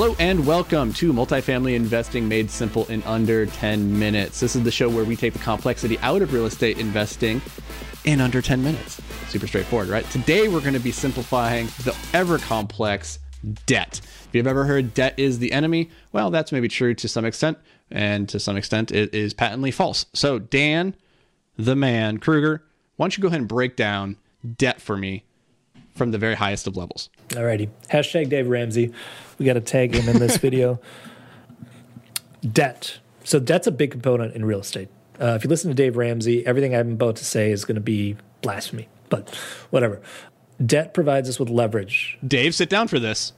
Hello and welcome to Multifamily Investing Made Simple in Under 10 Minutes. This is the show where we take the complexity out of real estate investing in under 10 minutes. Super straightforward, right? Today we're going to be simplifying the ever complex debt. If you've ever heard debt is the enemy, well, that's maybe true to some extent, and to some extent it is patently false. So, Dan, the man, Krueger, why don't you go ahead and break down debt for me from the very highest of levels? Alrighty. Hashtag Dave Ramsey. We got to tag him in this video. Debt. So debt's a big component in real estate. Uh, if you listen to Dave Ramsey, everything I'm about to say is going to be blasphemy, but whatever. Debt provides us with leverage. Dave, sit down for this.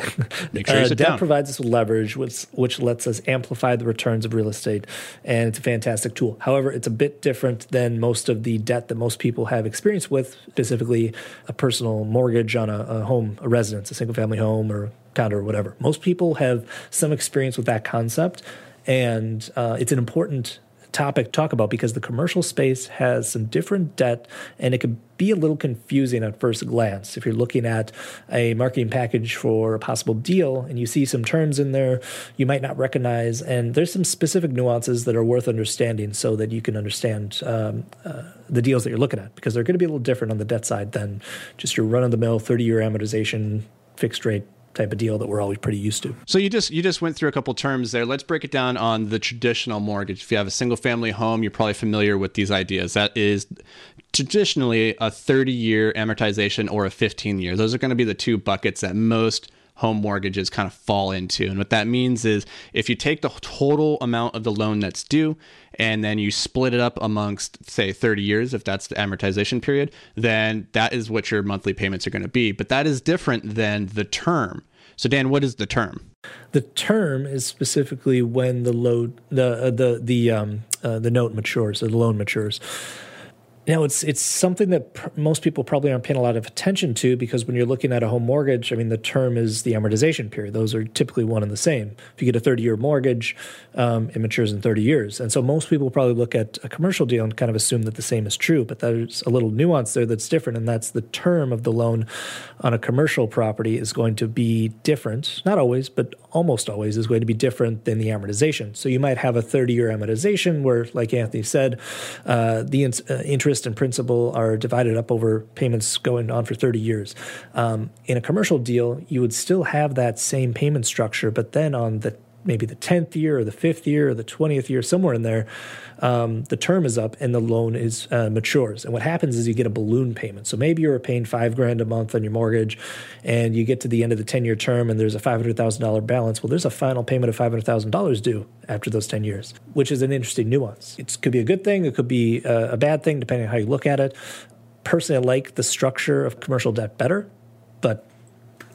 Make sure you Uh, sit debt down. provides us with leverage, which which lets us amplify the returns of real estate, and it's a fantastic tool. However, it's a bit different than most of the debt that most people have experience with, specifically a personal mortgage on a, a home, a residence, a single family home, or condo, or whatever. Most people have some experience with that concept, and uh, it's an important topic to talk about because the commercial space has some different debt and it could be a little confusing at first glance. If you're looking at a marketing package for a possible deal and you see some terms in there you might not recognize, and there's some specific nuances that are worth understanding so that you can understand um, uh, the deals that you're looking at because they're going to be a little different on the debt side than just your run of the mill 30 year amortization fixed rate type of deal that we're always pretty used to. So you just you just went through a couple terms there. Let's break it down on the traditional mortgage. If you have a single family home, you're probably familiar with these ideas. That is traditionally a 30 year amortization or a 15 year. Those are going to be the two buckets that most home mortgages kind of fall into. And what that means is if you take the total amount of the loan that's due and then you split it up amongst say 30 years if that's the amortization period, then that is what your monthly payments are going to be. But that is different than the term. So Dan, what is the term? The term is specifically when the load the uh, the the um, uh, the note matures or the loan matures. Now it's it's something that pr- most people probably aren't paying a lot of attention to because when you're looking at a home mortgage, I mean the term is the amortization period. Those are typically one and the same. If you get a 30 year mortgage, um, it matures in 30 years, and so most people probably look at a commercial deal and kind of assume that the same is true. But there's a little nuance there that's different, and that's the term of the loan on a commercial property is going to be different. Not always, but almost always is going to be different than the amortization. So you might have a 30 year amortization where, like Anthony said, uh, the in- uh, interest and principal are divided up over payments going on for 30 years. Um, in a commercial deal, you would still have that same payment structure, but then on the maybe the 10th year or the fifth year or the 20th year, somewhere in there, um, the term is up and the loan is uh, matures. And what happens is you get a balloon payment. So maybe you're paying five grand a month on your mortgage and you get to the end of the 10 year term and there's a $500,000 balance. Well, there's a final payment of $500,000 due after those 10 years, which is an interesting nuance. It could be a good thing, it could be a, a bad thing, depending on how you look at it. Personally, I like the structure of commercial debt better, but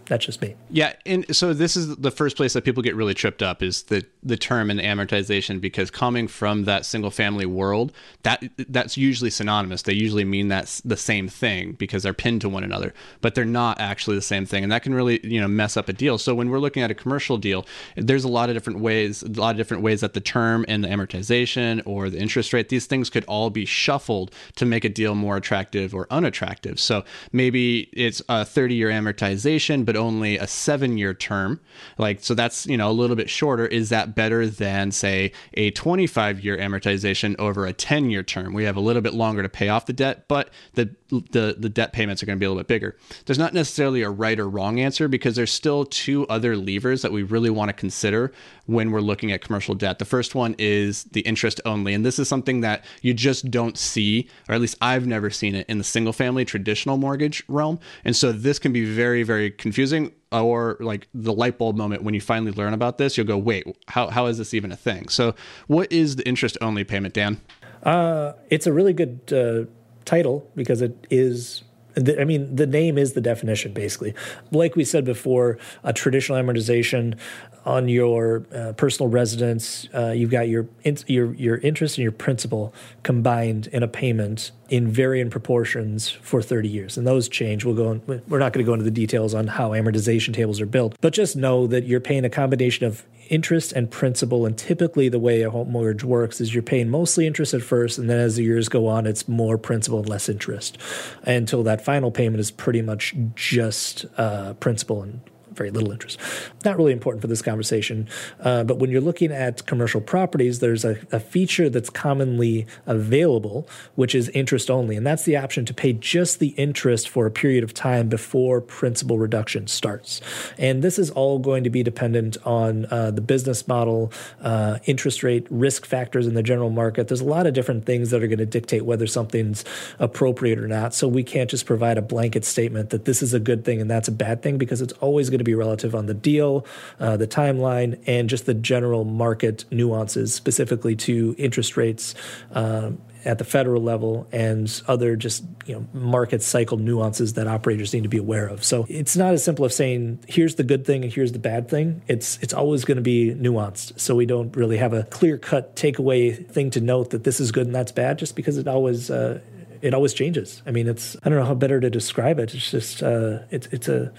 that's just me. Yeah, and so this is the first place that people get really tripped up is the the term and amortization because coming from that single family world, that that's usually synonymous. They usually mean that's the same thing because they're pinned to one another, but they're not actually the same thing, and that can really you know mess up a deal. So when we're looking at a commercial deal, there's a lot of different ways, a lot of different ways that the term and the amortization or the interest rate, these things could all be shuffled to make a deal more attractive or unattractive. So maybe it's a 30 year amortization, but but only a seven year term, like, so that's, you know, a little bit shorter. Is that better than, say, a 25 year amortization over a 10 year term? We have a little bit longer to pay off the debt, but the, the, the debt payments are going to be a little bit bigger. There's not necessarily a right or wrong answer because there's still two other levers that we really want to consider when we're looking at commercial debt. The first one is the interest only. And this is something that you just don't see, or at least I've never seen it in the single family traditional mortgage realm. And so this can be very, very confusing or like the light bulb moment when you finally learn about this, you'll go, wait, how, how is this even a thing? So, what is the interest only payment, Dan? Uh, it's a really good uh, title because it is I mean, the name is the definition, basically. Like we said before, a traditional amortization on your uh, personal residence, uh, you've got your your your interest and your principal combined in a payment in varying proportions for 30 years, and those change. We'll go. On, we're not going to go into the details on how amortization tables are built, but just know that you're paying a combination of interest and principal. And typically, the way a home mortgage works is you're paying mostly interest at first, and then as the years go on, it's more principal and less interest until that final payment is pretty much just uh, principal and very little interest. Not really important for this conversation, uh, but when you're looking at commercial properties, there's a, a, feature that's commonly available, which is interest only, and that's the option to pay just the interest for a period of time before principal reduction starts. And this is all going to be dependent on uh, the business model, uh, interest rate, risk factors in the general market. There's a lot of different things that are going to dictate whether something's appropriate or not. So we can't just provide a blanket statement that this is a good thing and that's a bad thing because it's always going to be relative on the deal, uh, the timeline, and just the general market nuances, specifically to interest rates. Um, at the federal level and other just you know market cycle nuances that operators need to be aware of. So it's not as simple as saying here's the good thing and here's the bad thing. It's it's always going to be nuanced. So we don't really have a clear cut takeaway thing to note that this is good and that's bad just because it always uh, it always changes. I mean, it's I don't know how better to describe it. It's just uh, it's it's a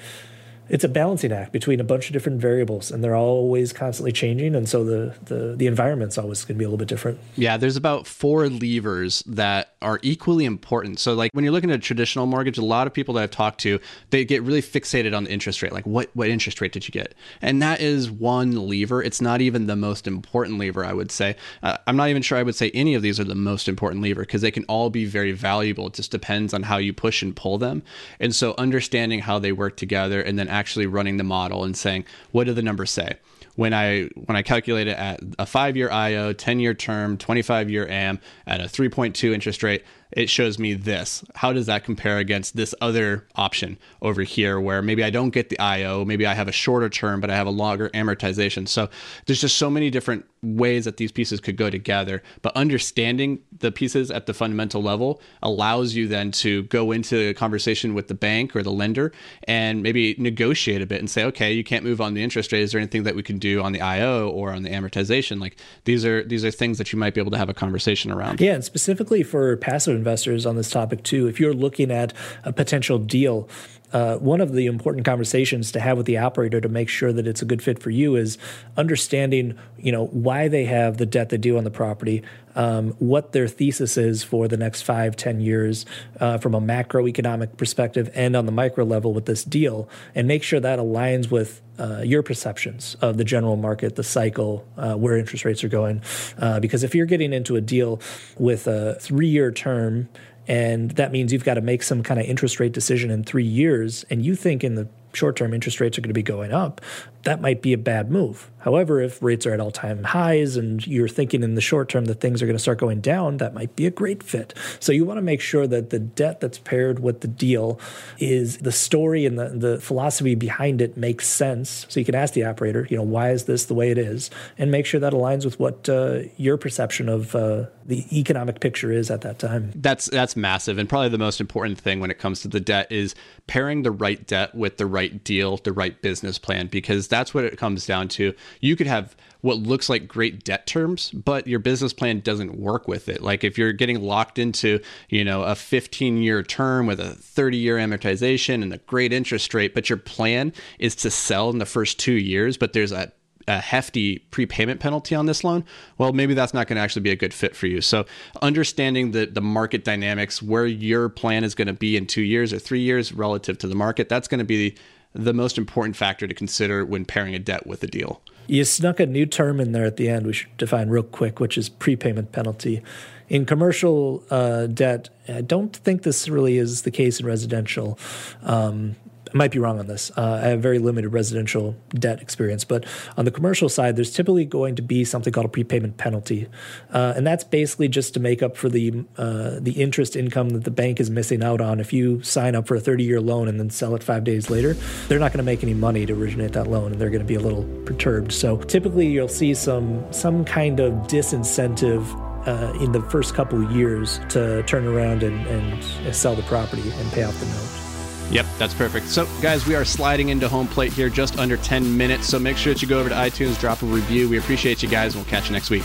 it's a balancing act between a bunch of different variables and they're always constantly changing and so the the, the environment's always going to be a little bit different. Yeah there's about four levers that are equally important. So like when you're looking at a traditional mortgage a lot of people that i've talked to they get really fixated on the interest rate. Like what what interest rate did you get? And that is one lever. It's not even the most important lever i would say. Uh, i'm not even sure i would say any of these are the most important lever because they can all be very valuable. It just depends on how you push and pull them. And so understanding how they work together and then actually running the model and saying, what do the numbers say? When I when I calculate it at a five year IO, ten year term, twenty five year AM at a three point two interest rate, it shows me this. How does that compare against this other option over here where maybe I don't get the IO, maybe I have a shorter term, but I have a longer amortization. So there's just so many different ways that these pieces could go together. But understanding the pieces at the fundamental level allows you then to go into a conversation with the bank or the lender and maybe negotiate a bit and say, okay, you can't move on the interest rate. Is there anything that we can do on the IO or on the amortization? Like these are these are things that you might be able to have a conversation around. Yeah, and specifically for passive investors on this topic too. If you're looking at a potential deal, uh, one of the important conversations to have with the operator to make sure that it's a good fit for you is understanding, you know, why they have the debt they do on the property, um, what their thesis is for the next five, ten years uh, from a macroeconomic perspective and on the micro level with this deal, and make sure that aligns with uh, your perceptions of the general market, the cycle, uh, where interest rates are going. Uh, because if you're getting into a deal with a three year term and that means you've got to make some kind of interest rate decision in three years. And you think in the short term interest rates are going to be going up, that might be a bad move. However, if rates are at all time highs and you're thinking in the short term that things are going to start going down, that might be a great fit. So you want to make sure that the debt that's paired with the deal is the story and the, the philosophy behind it makes sense. So you can ask the operator, you know, why is this the way it is? And make sure that aligns with what uh, your perception of uh, the economic picture is at that time. That's that's massive, and probably the most important thing when it comes to the debt is pairing the right debt with the right deal, the right business plan, because that's what it comes down to you could have what looks like great debt terms, but your business plan doesn't work with it. Like if you're getting locked into, you know, a 15 year term with a 30 year amortization and a great interest rate, but your plan is to sell in the first two years, but there's a a hefty prepayment penalty on this loan, well, maybe that's not going to actually be a good fit for you. So, understanding the the market dynamics, where your plan is going to be in two years or three years relative to the market, that's going to be the most important factor to consider when pairing a debt with a deal? You snuck a new term in there at the end we should define real quick, which is prepayment penalty. In commercial uh, debt, I don't think this really is the case in residential. Um, might be wrong on this. Uh, I have very limited residential debt experience, but on the commercial side, there's typically going to be something called a prepayment penalty, uh, and that's basically just to make up for the uh, the interest income that the bank is missing out on. If you sign up for a 30 year loan and then sell it five days later, they're not going to make any money to originate that loan, and they're going to be a little perturbed. So typically, you'll see some some kind of disincentive uh, in the first couple years to turn around and, and sell the property and pay off the note. Yep, that's perfect. So, guys, we are sliding into home plate here just under 10 minutes. So, make sure that you go over to iTunes, drop a review. We appreciate you guys, and we'll catch you next week.